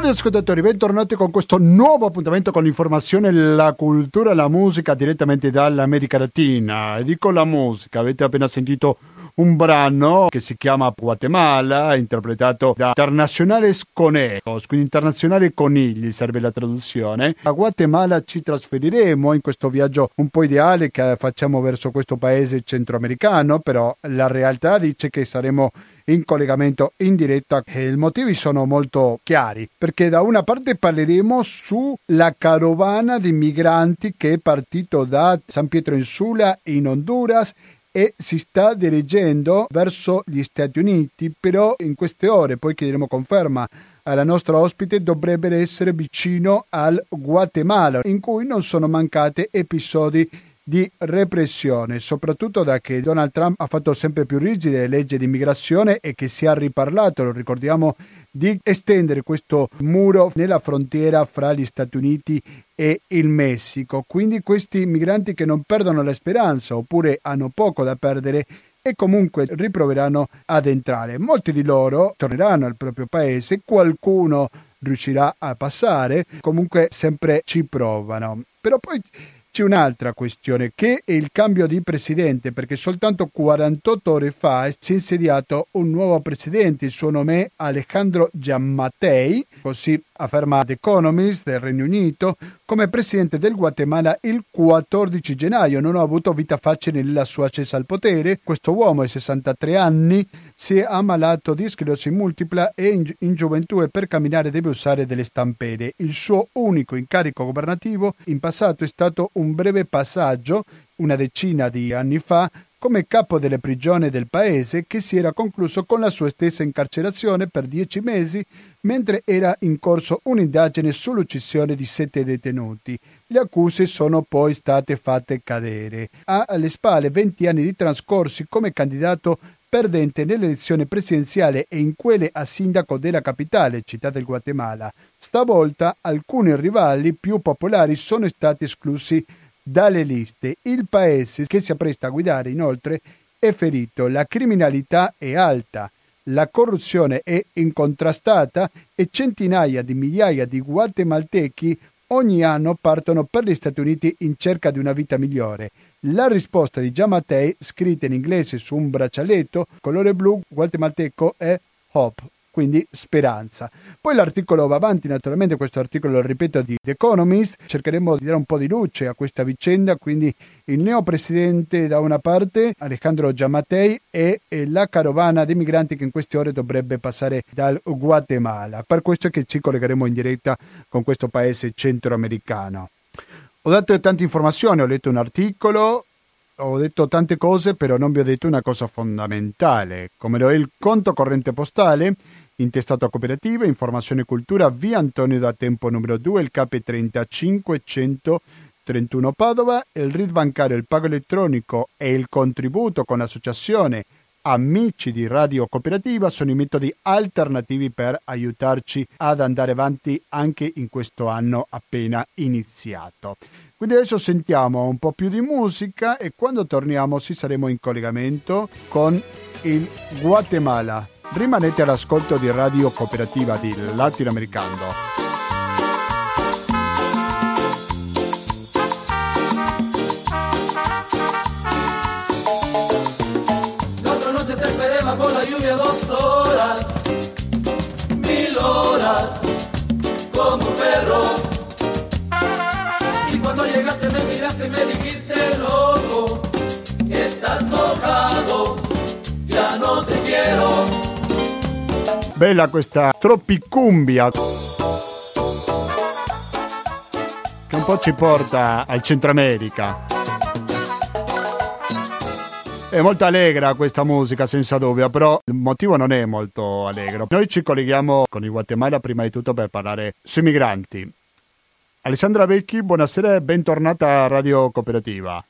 Cari ascoltatori, bentornati con questo nuovo appuntamento con l'informazione, la cultura e la musica direttamente dall'America Latina. E dico la musica, avete appena sentito un brano che si chiama Guatemala, interpretato da Internazionales Conejos, quindi Internazionale Conigli serve la traduzione. A Guatemala ci trasferiremo in questo viaggio un po' ideale che facciamo verso questo paese centroamericano, però la realtà dice che saremo in collegamento in diretta e i motivi sono molto chiari perché da una parte parleremo sulla carovana di migranti che è partito da San Pietro Insula in Honduras e si sta dirigendo verso gli Stati Uniti, però in queste ore, poi chiederemo conferma alla nostra ospite, dovrebbe essere vicino al Guatemala, in cui non sono mancati episodi di repressione, soprattutto da che Donald Trump ha fatto sempre più rigide le leggi di immigrazione e che si è riparlato, lo ricordiamo, di estendere questo muro nella frontiera fra gli Stati Uniti e il Messico. Quindi questi migranti che non perdono la speranza oppure hanno poco da perdere e comunque riproveranno ad entrare. Molti di loro torneranno al proprio paese, qualcuno riuscirà a passare, comunque sempre ci provano. Però poi c'è un'altra questione che è il cambio di presidente perché soltanto 48 ore fa si è insediato un nuovo presidente, il suo nome è Alejandro Giammattei, così afferma The Economist del Regno Unito, come presidente del Guatemala il 14 gennaio. Non ha avuto vita facile nella sua accesa al potere. Questo uomo di 63 anni si è ammalato di sclerosi multipla e in, in gioventù e per camminare deve usare delle stampede. Il suo unico incarico governativo in passato è stato un breve passaggio una decina di anni fa come capo delle prigioni del paese che si era concluso con la sua stessa incarcerazione per dieci mesi mentre era in corso un'indagine sull'uccisione di sette detenuti. Le accuse sono poi state fatte cadere. Ha alle spalle 20 anni di trascorsi come candidato perdente nell'elezione presidenziale e in quelle a sindaco della capitale, città del Guatemala. Stavolta alcuni rivali più popolari sono stati esclusi dalle liste. Il paese che si appresta a guidare inoltre è ferito, la criminalità è alta, la corruzione è incontrastata e centinaia di migliaia di guatemaltechi ogni anno partono per gli Stati Uniti in cerca di una vita migliore. La risposta di Giamatei, scritta in inglese su un braccialetto colore blu guatemalteco, è Hope, quindi speranza. Poi l'articolo va avanti, naturalmente questo articolo lo ripeto di The Economist, cercheremo di dare un po' di luce a questa vicenda, quindi il neopresidente da una parte, Alejandro Giamatei, e la carovana di migranti che in queste ore dovrebbe passare dal Guatemala. Per questo che ci collegheremo in diretta con questo paese centroamericano. Ho dato tante informazioni, ho letto un articolo, ho detto tante cose, però non vi ho detto una cosa fondamentale, come lo è il conto corrente postale intestato a cooperativa, informazione e cultura, via Antonio da Tempo numero 2, il KP 3531 Padova, il RID bancario, il pago elettronico e il contributo con l'associazione Amici di Radio Cooperativa sono i metodi alternativi per aiutarci ad andare avanti anche in questo anno appena iniziato. Quindi adesso sentiamo un po' più di musica e quando torniamo ci saremo in collegamento con il Guatemala. Rimanete all'ascolto di Radio Cooperativa di Latinoamericano. Bella questa troppicumbia che un po' ci porta al Centro America. È molto allegra questa musica, senza dubbio, però il motivo non è molto allegro. Noi ci colleghiamo con il Guatemala prima di tutto per parlare sui migranti. Alessandra Vecchi, buonasera e bentornata a Radio Cooperativa.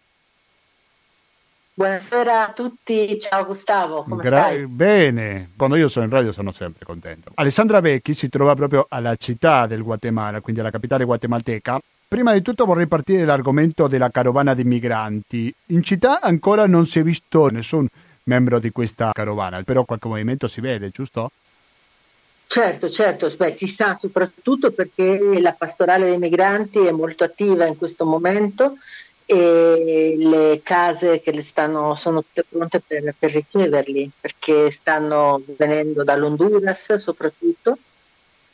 Buonasera a tutti, ciao Gustavo. Come Gra- stai? Bene, quando io sono in radio sono sempre contento. Alessandra Vecchi si trova proprio alla città del Guatemala, quindi alla capitale guatemalteca. Prima di tutto vorrei partire dall'argomento della carovana di migranti. In città ancora non si è visto nessun membro di questa carovana, però qualche movimento si vede, giusto? Certo, certo, Beh, si sa soprattutto perché la pastorale dei migranti è molto attiva in questo momento e le case che le stanno, sono tutte pronte per, per riceverli perché stanno venendo dall'Honduras soprattutto,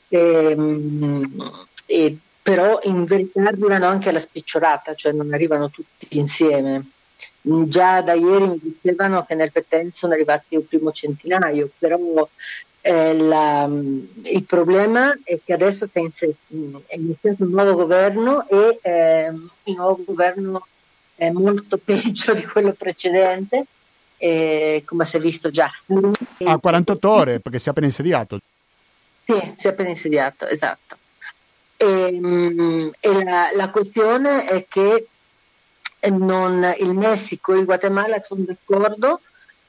e, mm, e, però in verità arrivano anche alla spicciolata, cioè non arrivano tutti insieme. Già da ieri mi dicevano che nel Petén sono arrivati il primo centinaio, però eh, la, il problema è che adesso è, iniziato un nuovo governo e eh, il nuovo governo è molto peggio di quello precedente, eh, come si è visto già. Ha 48 ore perché si è appena insediato. Sì, si è appena insediato, esatto. E, mm, e la, la, questione è che non, il Messico e il Guatemala sono d'accordo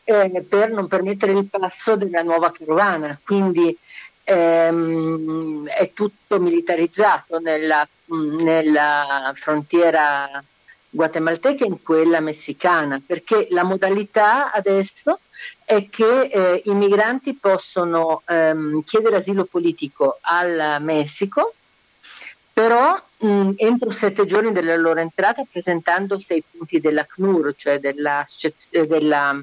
eh, per non permettere il passo della nuova carovana, quindi ehm, è tutto militarizzato nella, nella frontiera guatemalteca e in quella messicana, perché la modalità adesso è che eh, i migranti possono ehm, chiedere asilo politico al Messico, però mh, entro sette giorni dalla loro entrata presentando sei punti della CNUR, cioè della, della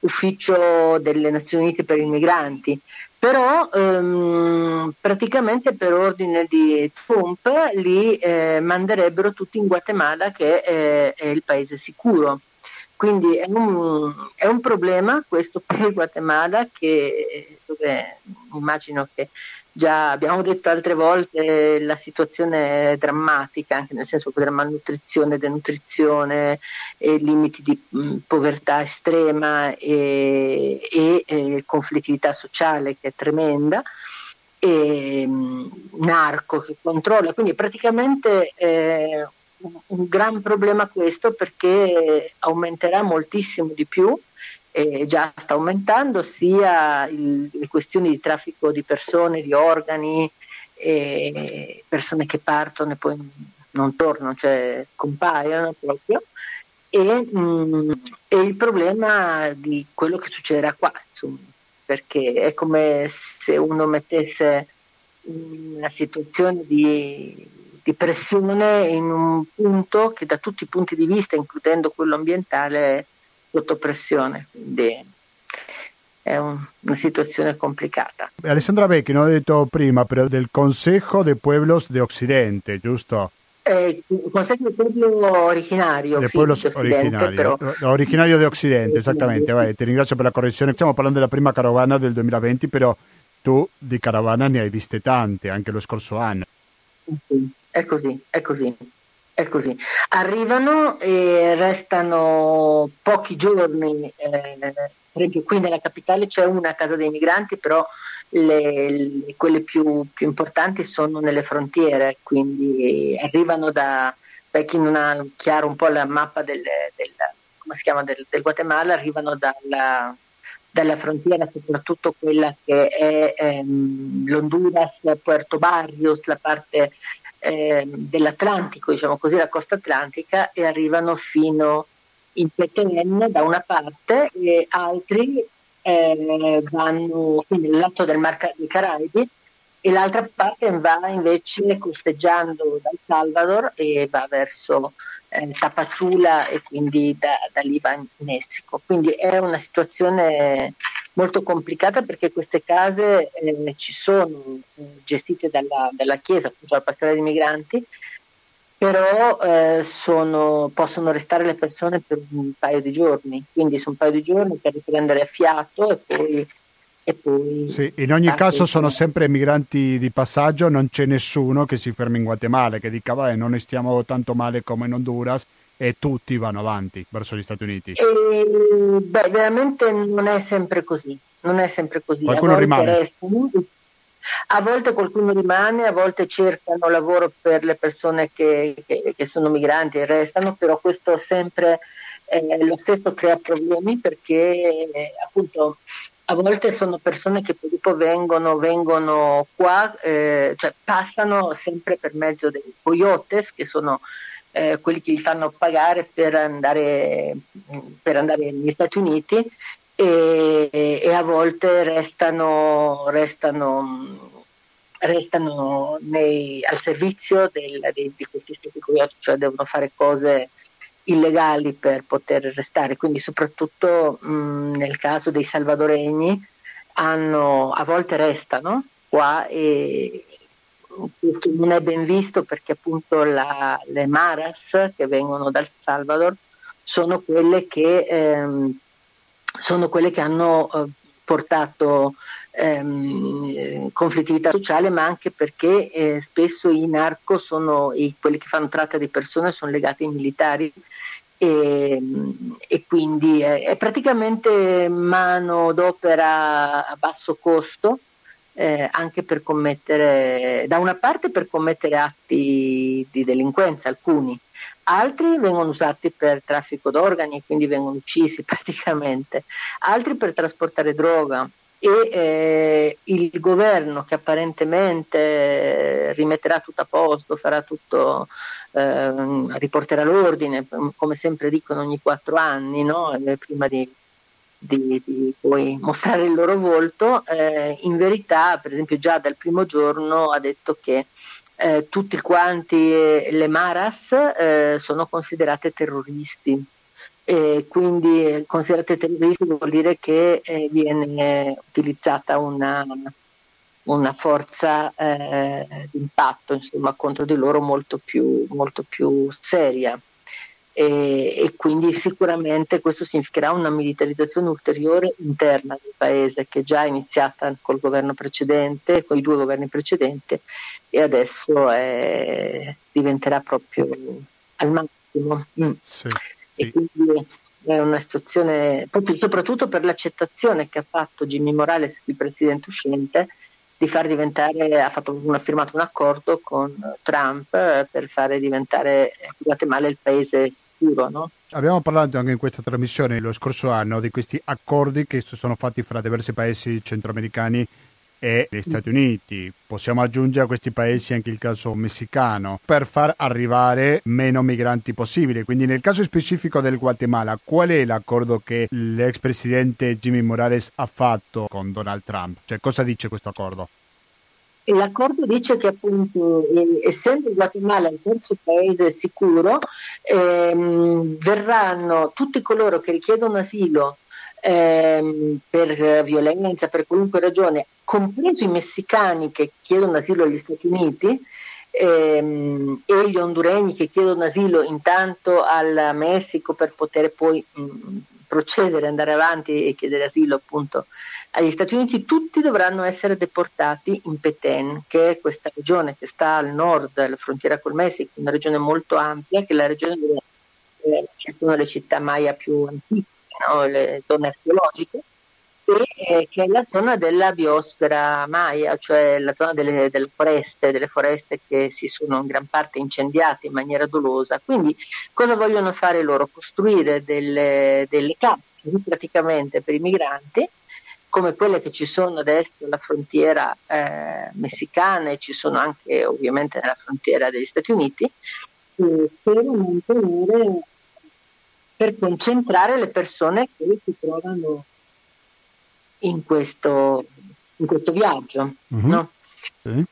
ufficio delle Nazioni Unite per i migranti, però ehm, praticamente per ordine di Trump li eh, manderebbero tutti in Guatemala che è, è il paese sicuro. Quindi è un, è un, problema questo per il Guatemala che dove immagino che Già abbiamo detto altre volte la situazione è drammatica, anche nel senso che la malnutrizione, denutrizione, e limiti di mh, povertà estrema e, e, e, conflittività sociale che è tremenda, e mh, narco che controlla, quindi praticamente eh, un gran problema questo perché aumenterà moltissimo di più eh, già sta aumentando, sia il, le questioni di traffico di persone, di organi, eh, persone che partono e poi non tornano, cioè compaiono proprio, e, mh, mm, e il problema di quello che succederà qua, insomma, perché è come se uno mettesse una situazione di, di pressione in un punto che da tutti i punti di vista, includendo quello ambientale, sotto pressione, quindi è un, una situazione complicata. Alessandra Becchi, non ho detto prima, però del Consejo de Pueblos de Occidente, giusto? Eh, il Consejo del Pueblo originario. Del pueblo originario, originario di Occidente, esattamente. Vai, ti ringrazio per la correzione. Stiamo parlando della prima carovana del 2020, però tu di carovana ne hai viste tante, anche lo scorso anno. È così, è così. È così. Arrivano e restano pochi giorni, eh, per esempio qui nella capitale c'è una casa dei migranti, però le, le, quelle più, più, importanti sono nelle frontiere, quindi arrivano da, per chi non ha chiaro un po' la mappa del, del, del, del Guatemala, arrivano dalla, dalla, frontiera, soprattutto quella che è ehm, l'Honduras, Puerto Barrios, la parte eh, dell'Atlantico, diciamo così, la costa atlantica, e arrivano fino in Petén da una parte e altri eh, vanno nel lato del Mar dei Caraibi e l'altra parte va invece costeggiando dal Salvador e va verso eh, Tapachula e quindi da, da lì va in Messico. Quindi è una situazione molto complicata perché queste case eh, ci sono eh, gestite dalla, dalla, Chiesa, appunto dalla pastoria dei migranti, però eh, sono, possono restare le persone per un paio di giorni, quindi su un paio di giorni per riprendere fiato e poi... E poi sì, in ogni caso sono sempre migranti di passaggio, non c'è nessuno che si fermi in Guatemala, che dica vai, non ne stiamo tanto male come in Honduras, e tutti vanno avanti verso gli Stati Uniti? E, beh, veramente non è sempre così. Non è sempre così. Qualcuno rimane. Restano, a volte qualcuno rimane, a volte cercano lavoro per le persone che, che, che sono migranti e restano, però questo sempre eh, lo stesso crea problemi perché eh, appunto a volte sono persone che poi dopo vengono, vengono qua, eh, cioè passano sempre per mezzo dei coyotes che sono eh, quelli che li fanno pagare per andare, per andare negli Stati Uniti e, e a volte restano, restano, restano nei, al servizio del, di, di questi stati coyote, cioè devono fare cose illegali per poter restare, quindi soprattutto mh, nel caso dei salvadoregni hanno, a volte restano qua e questo non è ben visto perché appunto la, le maras che vengono dal Salvador sono quelle che, ehm, sono quelle che hanno eh, portato ehm, conflittività sociale, ma anche perché eh, spesso i narco sono i, quelli che fanno tratta di persone sono legati ai militari e, e quindi è, è, praticamente mano d'opera a basso costo. Eh, anche per commettere, da una parte per commettere atti di delinquenza, alcuni, altri vengono usati per traffico d'organi e quindi vengono uccisi praticamente, altri per trasportare droga e eh, il governo che apparentemente rimetterà tutto a posto, farà tutto, eh, riporterà l'ordine, come sempre dicono ogni quattro anni, no? Eh, prima di, di, di, poi mostrare il loro volto, eh, in verità per esempio già dal primo giorno ha detto che eh, tutti quanti le Maras eh, sono considerate terroristi. E quindi considerate terroristi vuol dire che eh, viene utilizzata una, una forza eh, d'impatto insomma, contro di loro molto più, molto più seria. E, e, quindi sicuramente questo significherà una militarizzazione ulteriore interna del paese che già è iniziata col governo precedente, con i due governi precedenti e adesso è, diventerà proprio al massimo. Mm. Sì, E quindi è una situazione, proprio, soprattutto per l'accettazione che ha fatto Jimmy Morales, il presidente uscente, di far diventare, ha, fatto, ha firmato un accordo con Trump per fare diventare Guatemala il paese sicuro. No? Abbiamo parlato anche in questa trasmissione lo scorso anno di questi accordi che sono fatti fra diversi paesi centroamericani e gli Stati Uniti. Possiamo aggiungere a questi paesi anche il caso messicano per far arrivare meno migranti possibili. Quindi nel caso specifico del Guatemala, qual è l'accordo che l'ex presidente Jimmy Morales ha fatto con Donald Trump? Cioè cosa dice questo accordo? L'accordo dice che appunto essendo il Guatemala il terzo paese sicuro, ehm, verranno tutti coloro che richiedono asilo ehm, per violenza, per qualunque ragione, compreso i messicani che chiedono asilo agli Stati Uniti ehm, e gli honduregni che chiedono asilo intanto al Messico per poter poi mh, procedere, andare avanti e chiedere asilo appunto agli Stati Uniti, tutti dovranno essere deportati in Petén, che è questa regione che sta al nord, alla frontiera col Messico, una regione molto ampia, che è la regione dove eh, ci sono le città Maya più antiche no? le zone archeologiche, e che è la zona della biosfera Maya, cioè la zona delle, delle, foreste, delle foreste che si sono in gran parte incendiate in maniera dolosa. Quindi cosa vogliono fare loro? Costruire delle, delle carceri praticamente per i migranti come quelle che ci sono adesso alla frontiera eh, messicana e ci sono anche ovviamente nella frontiera degli Stati Uniti, per mantenere per concentrare le persone che si trovano in questo, in questo viaggio. Mm-hmm. No? Sì.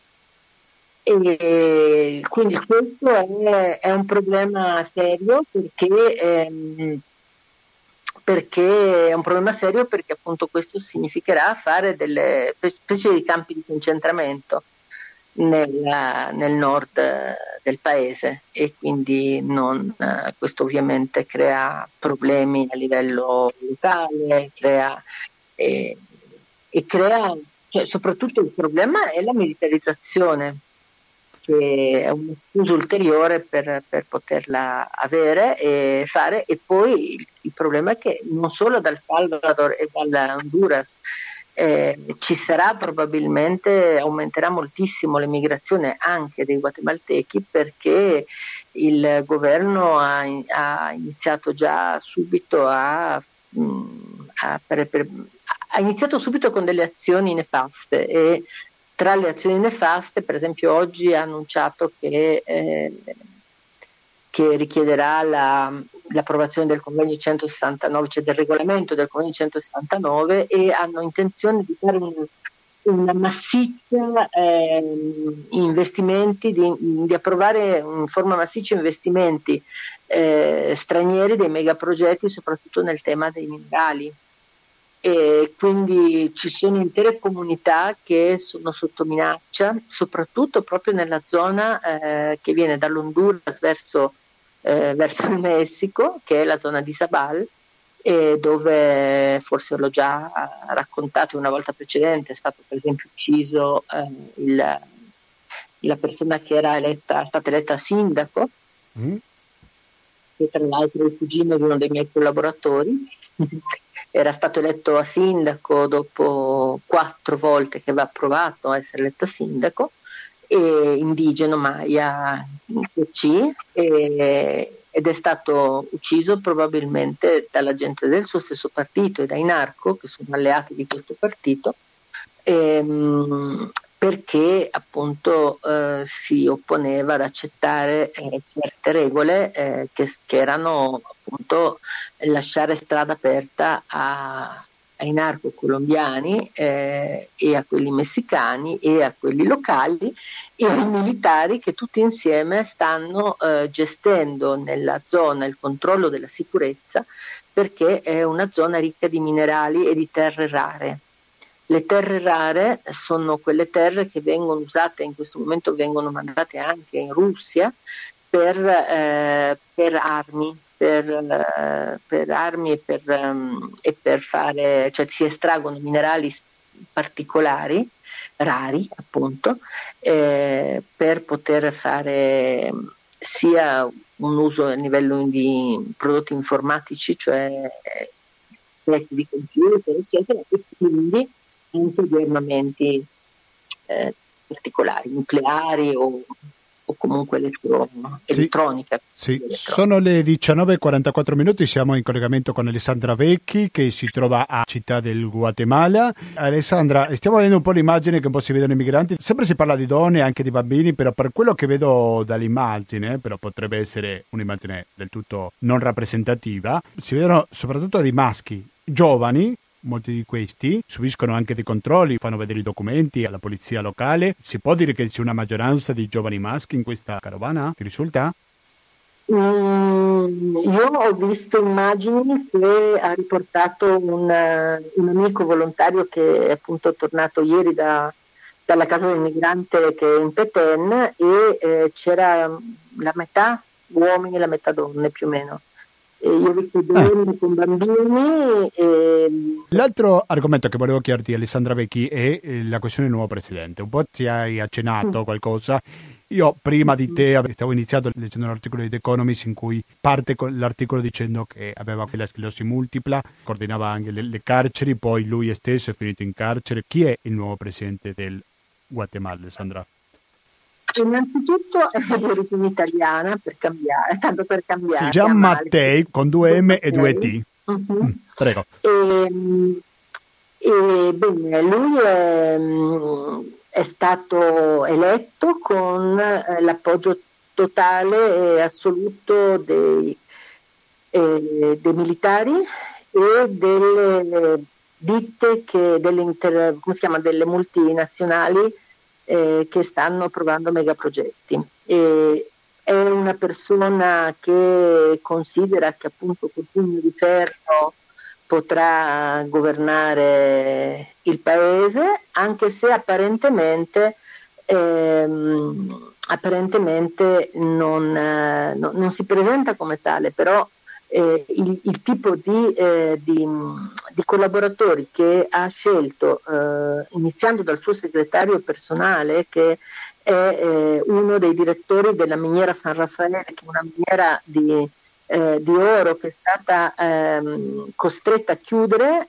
E quindi questo è, è, un problema serio perché, ehm, perché, è un problema serio perché appunto questo significherà fare delle specie di campi di concentramento nel, nel nord del paese e quindi non, eh, questo ovviamente crea problemi a livello locale, crea, eh, e crea cioè, soprattutto il problema è la militarizzazione che è un uso ulteriore per, per, poterla avere e fare e poi il, il problema è che non solo dal Salvador e dalla Honduras eh, ci sarà probabilmente, aumenterà moltissimo l'emigrazione anche dei guatemaltechi perché il governo ha, ha iniziato già subito a, a, per, per, ha iniziato subito con delle azioni nefaste e tra le azioni nefaste, per esempio oggi ha annunciato che eh, che richiederà la, l'approvazione del convenio 169, cioè del regolamento del convenio 169 e hanno intenzione di fare un, una massiccia eh, investimenti, di, di, approvare in forma massiccia investimenti eh, stranieri dei megaprogetti, soprattutto nel tema dei minerali. E quindi ci sono intere comunità che sono sotto minaccia, soprattutto proprio nella zona eh, che viene dall'Honduras verso, eh, verso il Messico, che è la zona di Sabal, e dove forse l'ho già raccontato una volta precedente, è stato per esempio ucciso eh, il, la persona che era eletta, stata eletta sindaco, mm. che tra l'altro è il cugino di uno dei miei collaboratori, era stato eletto a sindaco dopo quattro volte che aveva provato a essere eletto a sindaco, e indigeno Maya C, e, ed è stato ucciso probabilmente dalla gente del suo stesso partito e dai narco, che sono alleati di questo partito, ehm, perché appunto eh, si opponeva ad accettare eh, certe regole eh, che, che, erano appunto lasciare strada aperta a, ai narco colombiani eh, e a quelli messicani e a quelli locali e ai militari che tutti insieme stanno eh, gestendo nella zona il controllo della sicurezza perché è una zona ricca di minerali e di terre rare. Le terre rare sono quelle terre che vengono usate, in questo momento vengono mandate anche in Russia per, eh, per armi, per, eh, per armi e per, um, e per, fare, cioè si estraggono minerali particolari, rari appunto, eh, per poter fare sia un uso a livello di prodotti informatici, cioè di computer, eccetera, e quindi anche di armamenti eh, particolari, nucleari o o comunque elettro- elettronica. Sì, sono le 19.44 minuti, siamo in collegamento con Alessandra Vecchi che si trova a Città del Guatemala. Alessandra, stiamo vedendo un po' l'immagine che un po' si vedono i migranti, sempre si parla di donne e anche di bambini, però per quello che vedo dall'immagine, però potrebbe essere un'immagine del tutto non rappresentativa, si vedono soprattutto dei maschi giovani molti di questi subiscono anche dei controlli, fanno vedere i documenti alla polizia locale. Si può dire che c'è una maggioranza di giovani maschi in questa carovana? Ti risulta? Mm, io ho visto immagini che ha riportato un, un, amico volontario che è appunto tornato ieri da, dalla casa del migrante che è in Peten e eh, c'era la metà uomini e la metà donne più o meno io ho visto donne ah. con bambini. E... L'altro argomento che volevo chiederti, Alessandra Vecchi, è eh, la questione del nuovo presidente. Un po' ti hai accennato mm. qualcosa. Io prima di te stavo iniziando leggendo un articolo di The Economist in cui parte l'articolo dicendo che aveva la sclerosi multipla, coordinava anche le, le carceri, poi lui stesso è finito in carcere. Chi è il nuovo presidente del Guatemala, Alessandra? Innanzitutto è di origine italiana per cambiare, tanto per cambiare. Sì, Gian Mattei con due M e due T. Uh-huh. Mm, prego. E, ehm, e, bene, lui è, è, stato eletto con eh, l'appoggio totale e assoluto dei, eh, dei militari e delle ditte che, delle, inter, chiama, delle multinazionali eh, che stanno provando megaprogetti. E è una persona che considera che appunto col pugno di ferro potrà governare il paese, anche se apparentemente, ehm, apparentemente non, eh, no, non, si presenta come tale, però eh, il, il, tipo di, eh, di, di, collaboratori che ha scelto, eh, iniziando dal suo segretario personale, che è eh, uno dei direttori della miniera San Raffaele, che è una miniera di, eh, di oro che è stata ehm, costretta a chiudere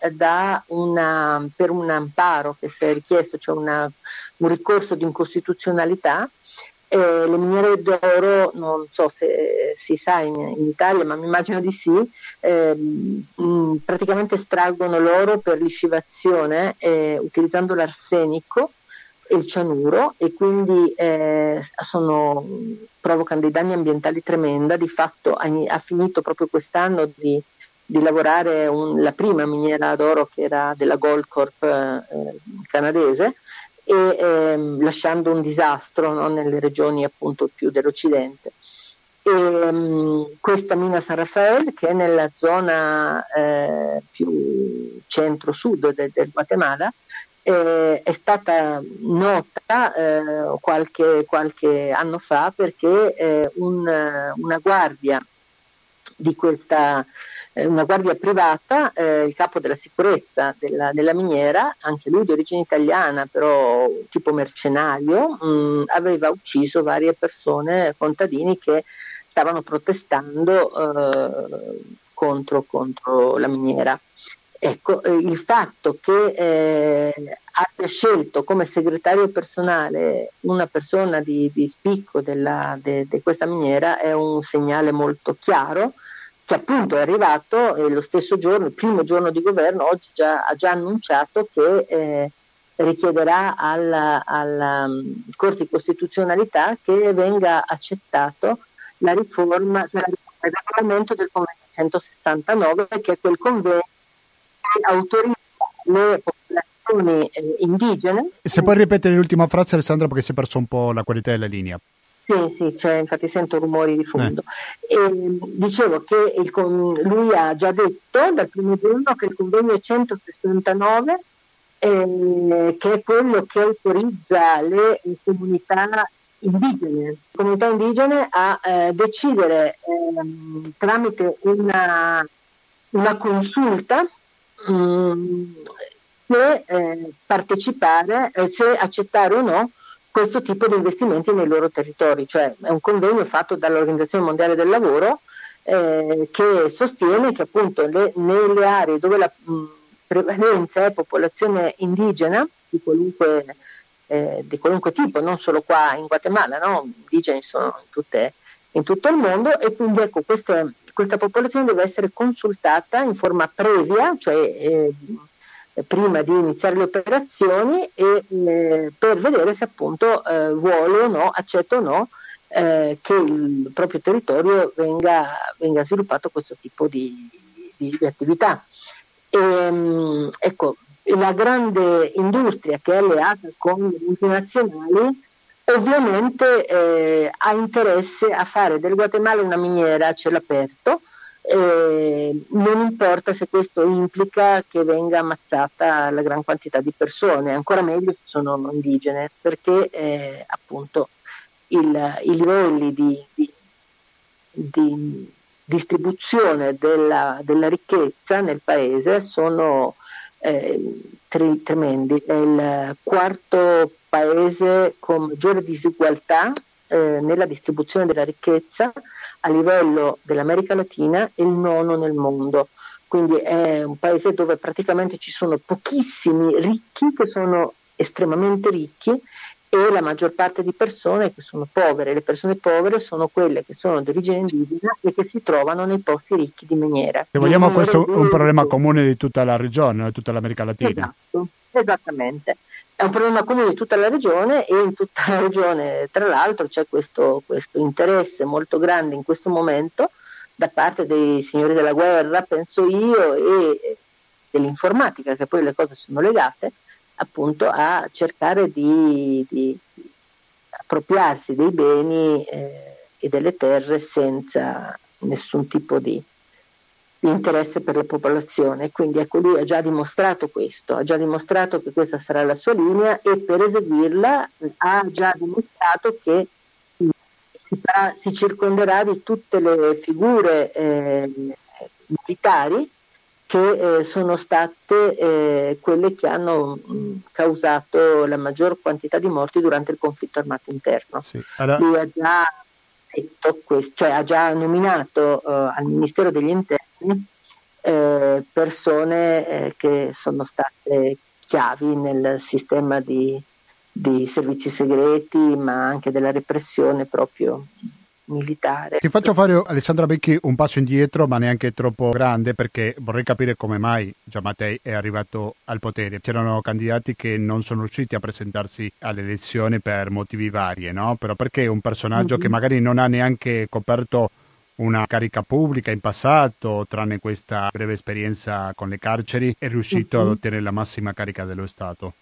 una, per un amparo che si è richiesto, cioè una, un ricorso di incostituzionalità eh, le miniere d'oro, non so se si sa in, in Italia, ma mi immagino di sì, eh, mh, praticamente estraggono l'oro per liscivazione eh, utilizzando l'arsenico e il cianuro e quindi eh, sono, provocano dei danni ambientali tremenda. Di fatto ha, ha finito proprio quest'anno di, di lavorare un, la prima miniera d'oro che era della Goldcorp eh, canadese e ehm, lasciando un disastro no, nelle regioni appunto più dell'Occidente. E, um, questa mina San Rafael, che è nella zona eh, più centro-sud del Guatemala, eh, è stata nota eh, qualche, qualche, anno fa perché eh, un, una guardia di questa eh, una guardia privata, eh, il capo della sicurezza della, della, miniera, anche lui di origine italiana, però tipo mercenario, mh, mm, aveva ucciso varie persone, contadini che stavano protestando eh, contro, contro la miniera. Ecco, eh, il fatto che eh, abbia scelto come segretario personale una persona di, di spicco di de, de questa miniera è un segnale molto chiaro che appunto è arrivato e lo stesso giorno, il primo giorno di governo, oggi già, ha già annunciato che eh, richiederà alla, alla um, Corte di Costituzionalità che venga accettato la riforma, cioè il regolamento del convegno 169, che è quel convegno autorizza le popolazioni eh, indigene. Se puoi ripetere l'ultima frase Alessandra perché si è perso un po' la qualità della linea. Sì, sì, cioè, infatti sento rumori di fondo. Eh. E, dicevo che il, lui ha già detto dal primo giorno che il convegno 169, eh, che è quello che autorizza le comunità indigene, comunità indigene a eh, decidere ehm, tramite una, una consulta Mm, se eh, partecipare, eh, se accettare o no questo tipo di investimenti nei loro territori, cioè è un convegno fatto dall'Organizzazione Mondiale del Lavoro eh, che sostiene che appunto le, nelle aree dove la mh, prevalenza è popolazione indigena di qualunque, eh, di qualunque, tipo, non solo qua in Guatemala, no? indigeni sono in, tutte, in tutto il mondo e quindi ecco queste questa popolazione deve essere consultata in forma previa, cioè eh, prima di iniziare le operazioni e, eh, per vedere se appunto eh, vuole o no, accetta o no eh, che il proprio territorio venga, venga, sviluppato questo tipo di, di, di attività. E, ehm, ecco, la grande industria che è alleata con le multinazionali ovviamente eh, ha interesse a fare del Guatemala una miniera a cielo aperto, eh, non importa se questo implica che venga ammazzata la gran quantità di persone, ancora meglio se sono indigene, perché eh, appunto il, i livelli di, di, di distribuzione della, della, ricchezza nel paese sono eh, tre, tremendi. È il quarto paese con maggiore disegualità eh, nella distribuzione della ricchezza a livello dell'America Latina e il nono nel mondo. Quindi è un paese dove praticamente ci sono pochissimi ricchi che sono estremamente ricchi e la maggior parte di persone che sono povere. Le persone povere sono quelle che sono di origine indigena e che si trovano nei posti ricchi di miniera. Se vogliamo, questo è un problema comune di tutta la regione, di tutta l'America Latina. Esatto, esattamente è un problema comune di tutta la regione e in tutta la regione tra l'altro c'è questo, questo, interesse molto grande in questo momento da parte dei signori della guerra, penso io, e dell'informatica, che poi le cose sono legate, appunto a cercare di, di appropriarsi dei beni eh, e delle terre senza nessun tipo di, di interesse per la popolazione. Quindi ecco, lui ha già dimostrato questo, ha già dimostrato che questa sarà la sua linea e per eseguirla ha già dimostrato che si, farà, si circonderà di tutte le figure eh, militari che eh, sono state eh, quelle che hanno mh, causato la maggior quantità di morti durante il conflitto armato interno. Sì. Allora... Lui ha già detto questo, cioè ha già nominato uh, al Ministero degli Interni eh, persone eh, che sono state chiavi nel sistema di, di, servizi segreti, ma anche della repressione proprio militare. Ti faccio fare, Alessandra Becchi, un passo indietro, ma neanche troppo grande, perché vorrei capire come mai Giammattei è arrivato al potere. C'erano candidati che non sono riusciti a presentarsi alle elezioni per motivi vari, no? Però perché un personaggio mm-hmm. che magari non ha neanche coperto una carica pubblica in passato, tranne questa breve esperienza con le carceri, è riuscito mm-hmm. ad ottenere la massima carica dello Stato?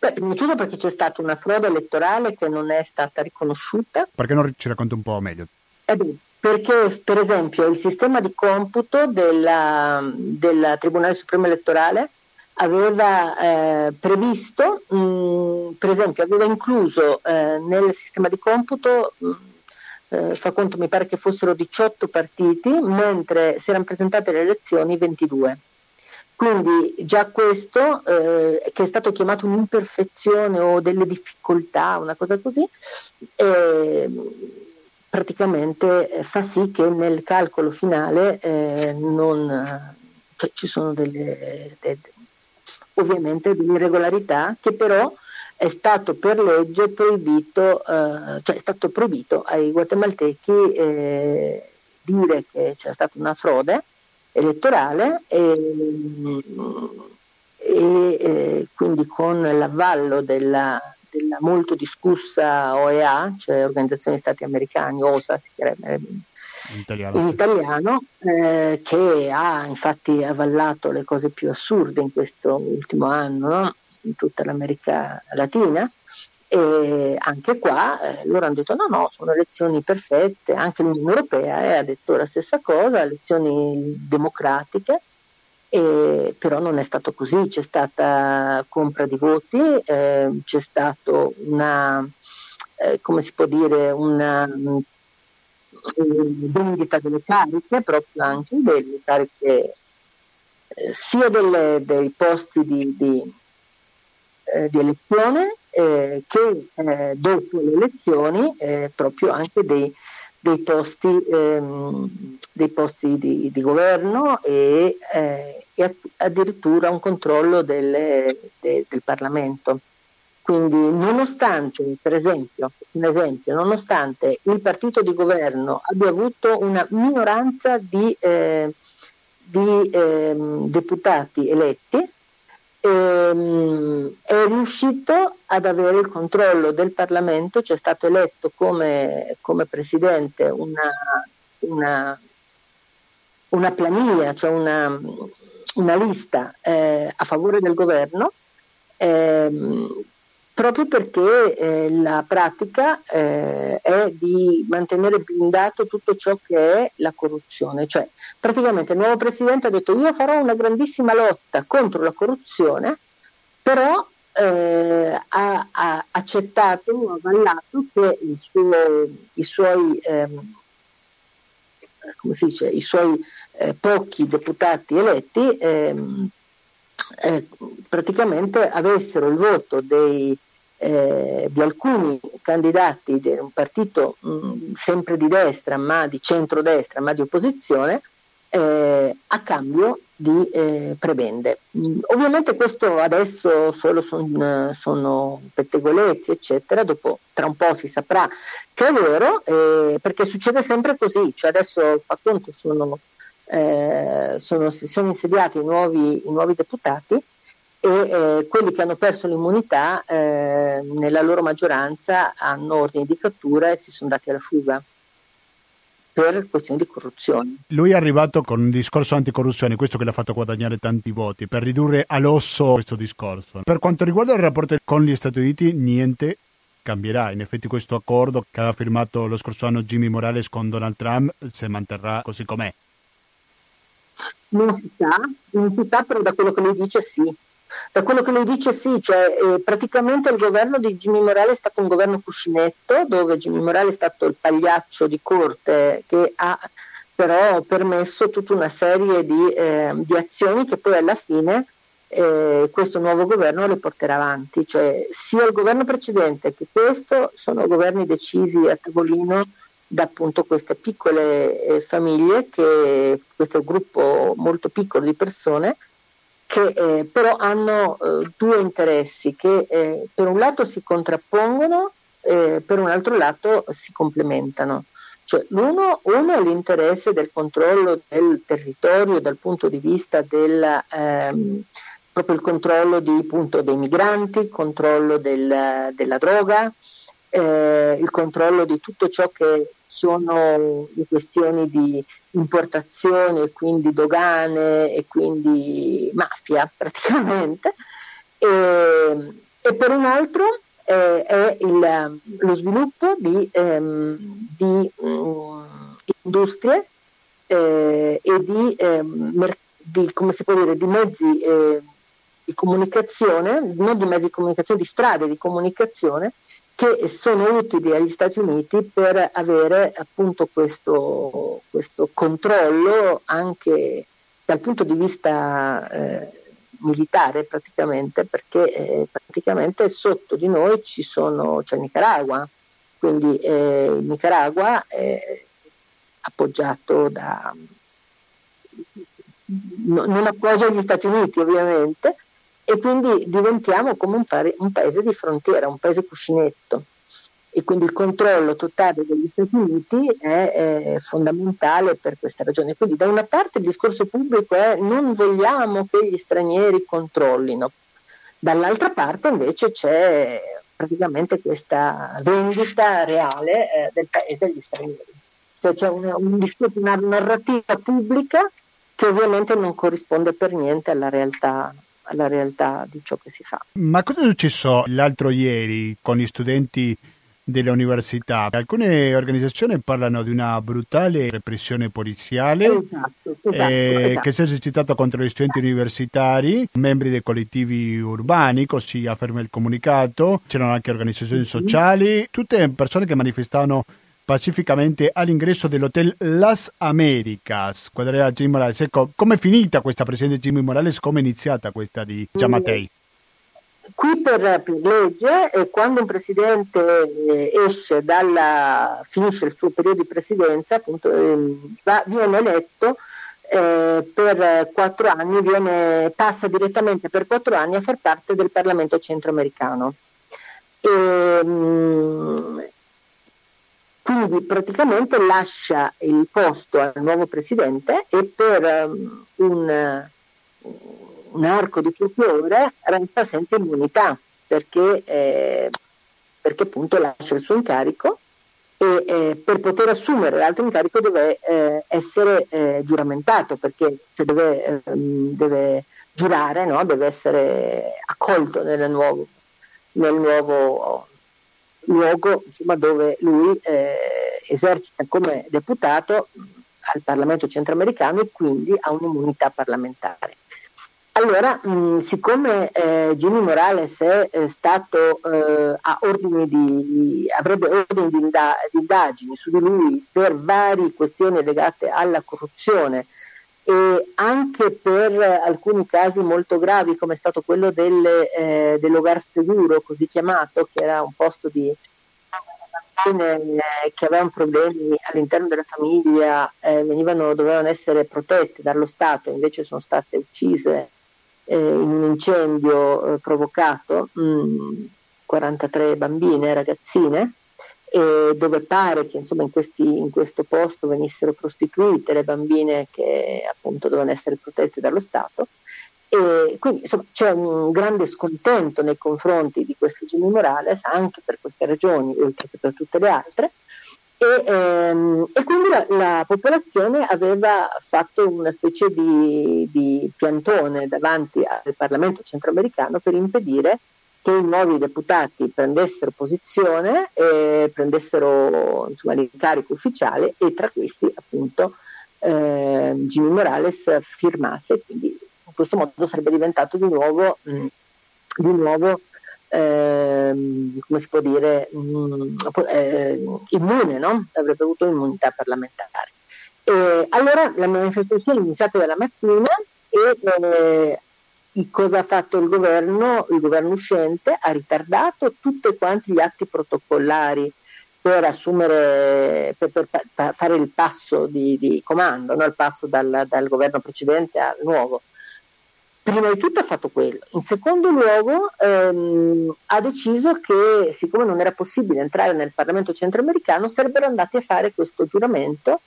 Beh, prima di tutto perché c'è stata una frode elettorale che non è stata riconosciuta. Perché non ci racconti un po' meglio? Eh beh, perché per esempio il sistema di computo del Tribunale Supremo Elettorale aveva eh, previsto, mh, mm, per esempio aveva incluso eh, nel sistema di computo, mh, mm, eh, fa conto mi pare che fossero 18 partiti, mentre si erano presentate le elezioni 22. Quindi già questo, eh, che è stato chiamato un'imperfezione o delle difficoltà, una cosa così, eh, praticamente eh, fa sì che nel calcolo finale eh, non, cioè ci sono delle, de, ovviamente delle irregolarità che però è stato per legge proibito, eh, cioè è stato proibito ai guatemaltechi eh, dire che c'è stata una frode elettorale e, e, e quindi con l'avvallo della, della, molto discussa OEA, cioè Organizzazione degli Stati Americani, OSA si chiamerebbe in italiano, in italiano eh, che ha infatti avallato le cose più assurde in questo ultimo anno no? In tutta l'America Latina. E anche qua eh, loro hanno detto no, no, sono elezioni perfette, anche l'Unione Europea eh, ha detto la stessa cosa, elezioni democratiche, eh, però non è stato così, c'è stata compra di voti, eh, c'è stato una, eh, come si può dire, una vendita delle cariche, proprio anche delle cariche eh, sia delle, dei posti di, di, di elezione eh, che eh, dopo le elezioni eh, proprio anche dei, dei posti, ehm, dei posti di, di, governo e, eh, e, addirittura un controllo delle, de, del Parlamento. Quindi nonostante, per esempio, un esempio, nonostante il partito di governo abbia avuto una minoranza di, eh, di eh, deputati eletti, ehm, è riuscito ad avere il controllo del Parlamento, c'è stato eletto come, come presidente una, una, una, planiglia, cioè una, una lista eh, a favore del governo. Ehm, proprio perché eh, la pratica eh, è di mantenere blindato tutto ciò che è la corruzione. Cioè, praticamente il nuovo presidente ha detto io farò una grandissima lotta contro la corruzione, però eh, ha, ha, accettato, ha avallato che suo, i suoi, ehm, dice, i suoi eh, pochi deputati eletti ehm, eh, praticamente avessero il voto dei, eh, di alcuni candidati di un partito mh, sempre di destra, ma di centrodestra, ma di opposizione, eh, a cambio di eh, prebende. Ovviamente questo adesso solo son, sono pettegolezzi, eccetera, dopo tra un po' si saprà che è vero, eh, perché succede sempre così, cioè adesso fa conto sono eh, sono, si sono insediati i nuovi, i nuovi deputati e eh, quelli che hanno perso l'immunità eh, nella loro maggioranza hanno ordini di cattura e si sono dati alla fuga per questioni di corruzione. Lui è arrivato con un discorso anticorruzione, questo che l'ha fatto guadagnare tanti voti, per ridurre all'osso questo discorso. Per quanto riguarda il rapporto con gli Stati Uniti, niente cambierà. In effetti questo accordo che aveva firmato lo scorso anno Jimmy Morales con Donald Trump si manterrà così com'è. Non si sa, non si sa, però da quello che lui dice sì. Da quello che lui dice sì, cioè eh, praticamente il governo di Jimmy Morale è stato un governo cuscinetto, dove Jimmy Morale è stato il pagliaccio di corte che ha però permesso tutta una serie di, eh, di azioni che poi alla fine eh, questo nuovo governo le porterà avanti. Cioè, sia il governo precedente che questo sono governi decisi a tavolino da appunto queste piccole eh, famiglie, che, questo gruppo molto piccolo di persone, che eh, però hanno eh, due interessi che eh, per un lato si contrappongono eh, per un altro lato si complementano. Cioè, l'uno, uno è l'interesse del controllo del territorio dal punto di vista del, ehm, proprio il controllo di, appunto, dei migranti, il controllo del, della droga, eh, il controllo di tutto ciò che sono le questioni di importazione e quindi dogane e quindi mafia praticamente. E, e per un altro eh, è il, lo sviluppo di, ehm, di um, industrie eh, e di, ehm, di, dire, di mezzi eh, di comunicazione, non di mezzi di comunicazione, di strade di comunicazione che sono utili agli Stati Uniti per avere appunto questo, questo controllo anche dal punto di vista eh, militare praticamente perché eh, praticamente sotto di noi ci sono, c'è Nicaragua, quindi eh, Nicaragua è appoggiato da no, non appoggia gli Stati Uniti ovviamente e quindi diventiamo come un, pare, un paese di frontiera, un paese cuscinetto e quindi il controllo totale degli Stati Uniti è, è, fondamentale per questa ragione. Quindi da una parte il discorso pubblico è non vogliamo che gli stranieri controllino, dall'altra parte invece c'è praticamente questa vendita reale eh, del paese agli stranieri. Cioè c'è una, un una narrativa pubblica che ovviamente non corrisponde per niente alla realtà alla realtà di ciò che si fa. Ma cosa è successo l'altro ieri con gli studenti delle università. Alcune organizzazioni parlano di una brutale repressione poliziale esatto, esatto, eh, esatto. che si è esercitata contro gli studenti universitari, membri dei collettivi urbani, così afferma il comunicato. C'erano anche organizzazioni sociali, tutte persone che manifestavano pacificamente all'ingresso dell'hotel Las Americas. Quadrera Jimmy Morales. Ecco, com'è finita questa presidente Jimmy Morales? Come è iniziata questa di Giamatei? Qui per, per legge, eh, quando un presidente eh, esce dalla, finisce il suo periodo di presidenza, appunto, eh, va, viene eletto eh, per quattro anni, viene, passa direttamente per quattro anni a far parte del Parlamento centroamericano. E, mh, mm, quindi praticamente lascia il posto al nuovo presidente e per um, un un arco di poche ore resta senza immunità perché, eh, perché appunto lascia il suo incarico e eh, per poter assumere l'altro incarico deve eh, essere eh, giuramentato perché cioè deve, ehm, deve, giurare, no? deve essere accolto nel nuovo, nel nuovo luogo insomma, dove lui eh, esercita come deputato al Parlamento centroamericano e quindi ha un'immunità parlamentare. Allora, mh, siccome eh, Jimmy Morales è, è stato eh, ordini di, avrebbe ordini di, di, indagini su di lui per varie questioni legate alla corruzione e anche per alcuni casi molto gravi come è stato quello del, eh, dell'Ogar Seguro, così chiamato, che era un posto di eh, che avevano problemi all'interno della famiglia, eh, venivano, dovevano essere protette dallo Stato, invece sono state uccise eh, in un incendio eh, provocato mh, mm, 43 bambine, ragazzine, eh, dove pare che insomma, in, questi, in, questo posto venissero prostituite le bambine che appunto dovevano essere protette dallo Stato. E quindi insomma, c'è un grande scontento nei confronti di questo Jimmy Morales, anche per queste ragioni, oltre che per tutte le altre, e, ehm, e quindi la, la, popolazione aveva fatto una specie di, di, piantone davanti al Parlamento centroamericano per impedire che i nuovi deputati prendessero posizione e prendessero insomma, l'incarico ufficiale e tra questi appunto eh, Jimmy Morales firmasse, quindi in questo modo sarebbe diventato di nuovo, mh, di nuovo ehm, come si può dire, mh, eh, immune, no? avrebbe avuto immunità parlamentare. E allora la manifestazione è iniziata dalla mattina e eh, cosa ha fatto il governo? Il governo uscente ha ritardato tutti quanti gli atti protocollari per assumere, per, per, per fare il passo di, di comando, no? il passo dal, dal, governo precedente al nuovo prima di tutto ha fatto quello. In secondo luogo ehm, ha deciso che siccome non era possibile entrare nel Parlamento centroamericano sarebbero andati a fare questo giuramento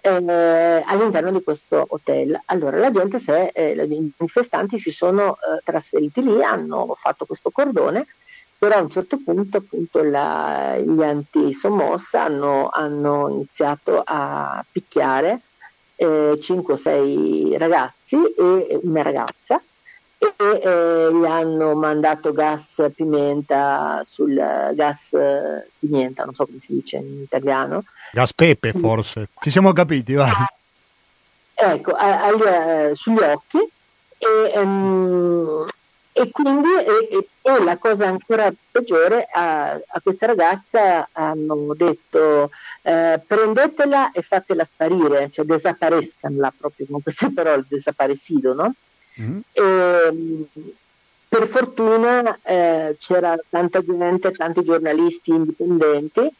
eh, all'interno di questo hotel. Allora la gente, se, eh, i manifestanti si sono eh, trasferiti lì, hanno fatto questo cordone, però a un certo punto appunto la, gli anti-sommossa hanno, hanno, iniziato a picchiare eh, 5 o 6 ragazzi e una ragazza e eh, gli hanno mandato gas pimenta sul gas pimienta, non so come si dice in italiano. Gas pepe forse, ci siamo capiti, va. Ecco, agli, eh, sugli occhi e, um, e quindi e, e, la cosa ancora peggiore a, a questa ragazza hanno detto eh, prendetela e fatela sparire, cioè desaparescanla proprio con queste parole, desaparecido, no? Mm-hmm. E, per fortuna eh, c'era tanta gente, tanti giornalisti indipendenti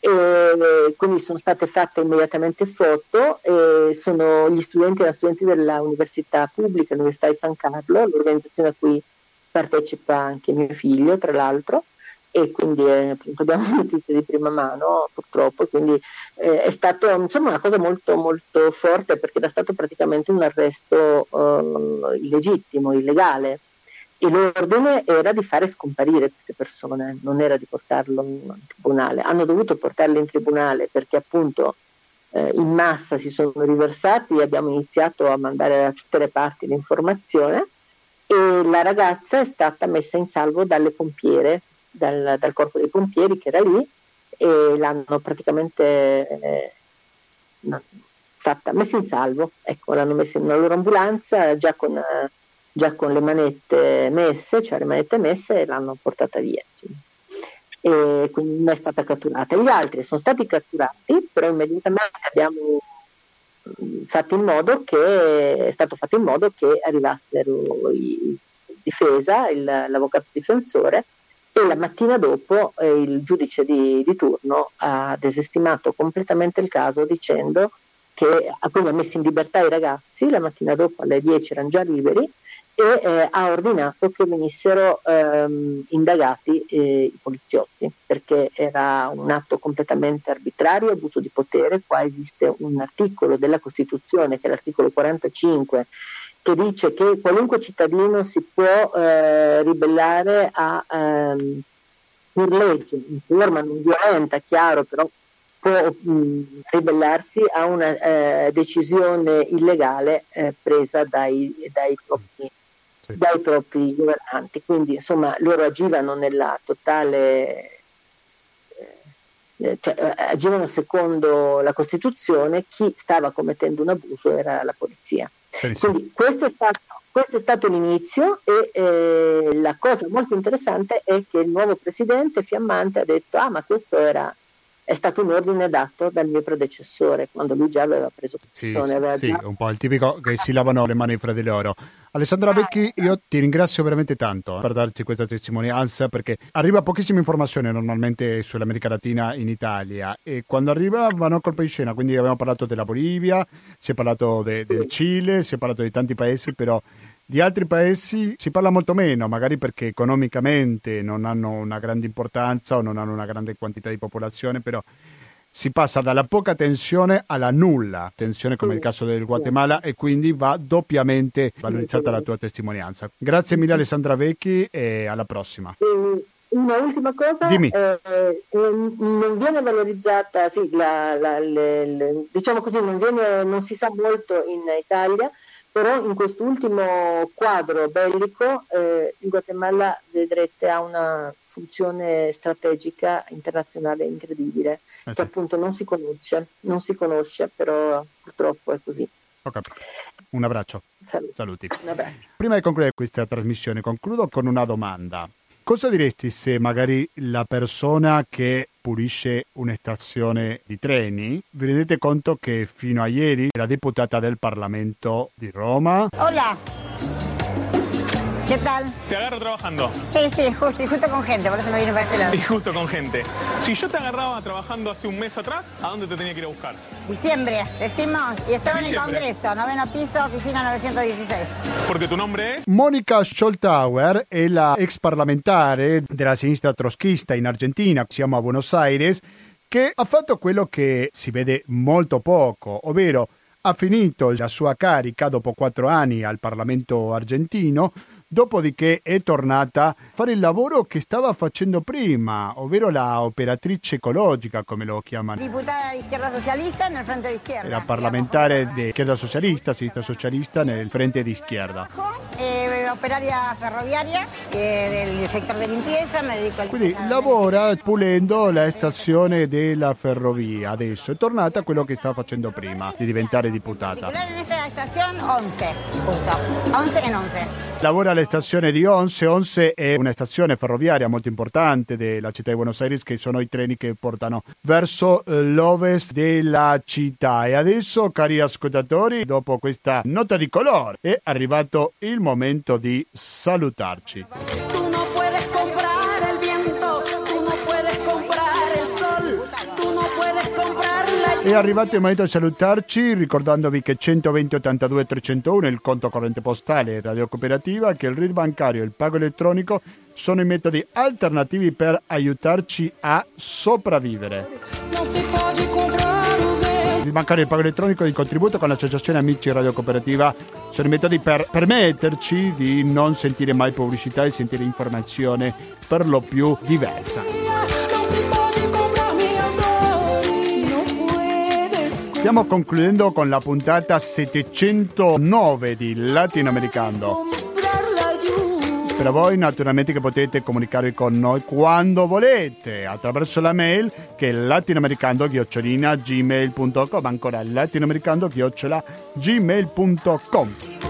e quindi sono state fatte immediatamente foto e sono gli studenti e studenti dell'università pubblica, l'Università di San Carlo, l'organizzazione a cui partecipa anche mio figlio tra l'altro e quindi eh, abbiamo notizie di prima mano purtroppo quindi eh, è stato insomma una cosa molto molto forte perché era stato praticamente un arresto eh, illegittimo, illegale e l'ordine era di fare scomparire queste persone, non era di portarlo in tribunale. Hanno dovuto portarle in tribunale perché appunto eh, in massa si sono riversati abbiamo iniziato a mandare da tutte le parti l'informazione e la ragazza è stata messa in salvo dalle pompiere, dal, dal corpo dei pompieri che era lì e l'hanno praticamente eh, stata messa in salvo, ecco, l'hanno messa in una loro ambulanza già con, eh, già con le manette messe, cioè le manette messe e l'hanno portata via. Insomma. E quindi non è stata catturata. Gli altri sono stati catturati, però immediatamente abbiamo mm, fatto in modo che è stato fatto in modo che arrivassero i difesa, il, l'avvocato difensore e la mattina dopo eh, il giudice di, di, turno ha desestimato completamente il caso dicendo che quindi ha messo in libertà i ragazzi, la mattina dopo alle 10 erano già liberi e eh, ha ordinato che venissero ehm, indagati eh, i poliziotti perché era un atto completamente arbitrario, abuso di potere, qua esiste un articolo della Costituzione che è l'articolo 45 che dice che qualunque cittadino si può eh, ribellare a ehm, per legge, in forma non violenta, chiaro, però può mh, ribellarsi a una eh, decisione illegale eh, presa dai, dai, propri, sì. dai, propri, governanti. Quindi insomma loro agivano nella totale eh, cioè, eh, agivano secondo la Costituzione, chi stava commettendo un abuso era la polizia. Quindi questo è, stato, questo è stato l'inizio e eh, la cosa molto interessante è che il nuovo presidente Fiammante ha detto ah ma questo era è stato un ordine dato dal mio predecessore quando lui già aveva preso posizione. Sì, aveva sì, già... un po' il tipico che si lavano le mani fra di loro. Alessandra Becchi, io ti ringrazio veramente tanto per darci questa testimonianza perché arriva pochissima informazione normalmente sull'America Latina in Italia e quando arriva vanno a colpo di scena, quindi abbiamo parlato della Bolivia, si è parlato de, del Cile, si è parlato di tanti paesi, però di altri paesi si parla molto meno, magari perché economicamente non hanno una grande importanza o non hanno una grande quantità di popolazione, però si passa dalla poca tensione alla nulla tensione come il caso del Guatemala e quindi va doppiamente valorizzata la tua testimonianza. Grazie mille Alessandra Vecchi e alla prossima. Una ultima cosa, Dimmi. Eh, eh, non viene valorizzata, sì, la, la, le, le, diciamo così, non, viene, non si sa molto in Italia, però in quest'ultimo quadro bellico eh, il Guatemala vedrete ha una funzione strategica internazionale incredibile eh che appunto non si conosce, non si conosce, però purtroppo è così. Capito. Un abbraccio. Saluti. Saluti. Un abbraccio. Prima di concludere questa trasmissione, concludo con una domanda. Cosa diresti se magari la persona che pulisce una stazione di treni, vi rendete conto che fino a ieri la deputata del Parlamento di Roma... Hola. ¿Qué tal? Te agarro trabajando. Sí, sí, justo, y justo con gente, por eso me vine para este lado. Y justo con gente. Si yo te agarraba trabajando hace un mes atrás, ¿a dónde te tenía que ir a buscar? Diciembre, decimos, y estaba en el Diciembre. Congreso, noveno piso, oficina 916. Porque tu nombre es... Monica Scholtauer è la ex parlamentare della sinistra trotschista in Argentina, siamo a Buenos Aires, che ha fatto quello che si vede molto poco, ovvero ha finito la sua carica dopo quattro anni al Parlamento argentino, dopodiché è tornata a fare il lavoro che stava facendo prima, ovvero la operatrice ecologica, come lo chiamano. Diputada de izquierda socialista en el frente de izquierda. Era parlamentare di schierda socialista, sinistra socialista nel frente di schierda. Eh, operaria ferroviaria eh, del sector de limpieza, me dedico al Quindi lavora pulendo la stazione della ferrovia. Adesso è tornata a quello che stava facendo prima, di diventare diputata. Titular en esta estación 11, justo. 11 en 11. Lavora alla stazione di Once. Once è una stazione ferroviaria molto importante della città di Buenos Aires, che sono i treni che portano verso eh, l'ovest della città. E adesso, cari ascoltatori, dopo questa nota di colore, è arrivato il momento di salutarci. È arrivato il momento di salutarci ricordandovi che 120 82 301 è il conto corrente postale Radio Cooperativa, che il RID bancario e il pago elettronico sono i metodi alternativi per aiutarci a sopravvivere. Il bancario e il pago elettronico di contributo con l'associazione Amici Radio Cooperativa sono i metodi per permetterci di non sentire mai pubblicità e sentire informazione per lo più diversa. Stiamo concludendo con la puntata 709 di Latinoamericano. Per voi naturalmente che potete comunicare con noi quando volete attraverso la mail che è latinoamericando-gmail.com ancora latinoamericando-gmail.com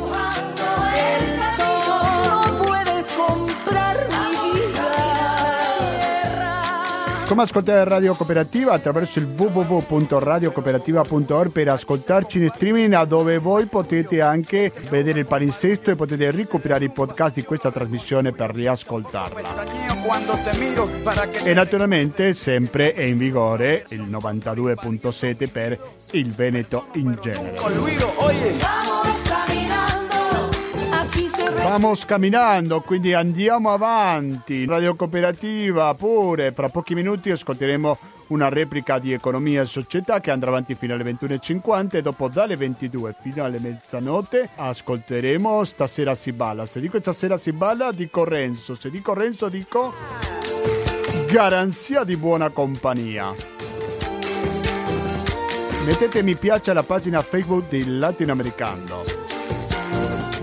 Come ascoltare Radio Cooperativa attraverso il www.radiocooperativa.org per ascoltarci in streaming dove voi potete anche vedere il palinsesto e potete recuperare i podcast di questa trasmissione per riascoltarla. E naturalmente sempre è in vigore il 92.7 per il Veneto in genere. Vamos camminando, quindi andiamo avanti. Radio Cooperativa pure, fra pochi minuti ascolteremo una replica di Economia e Società che andrà avanti fino alle 21.50 e dopo dalle 22 fino alle mezzanotte ascolteremo Stasera si balla. Se dico Stasera si balla dico Renzo, se dico Renzo dico Garanzia di buona compagnia. Mettete mi piace alla pagina Facebook di Latinoamericano.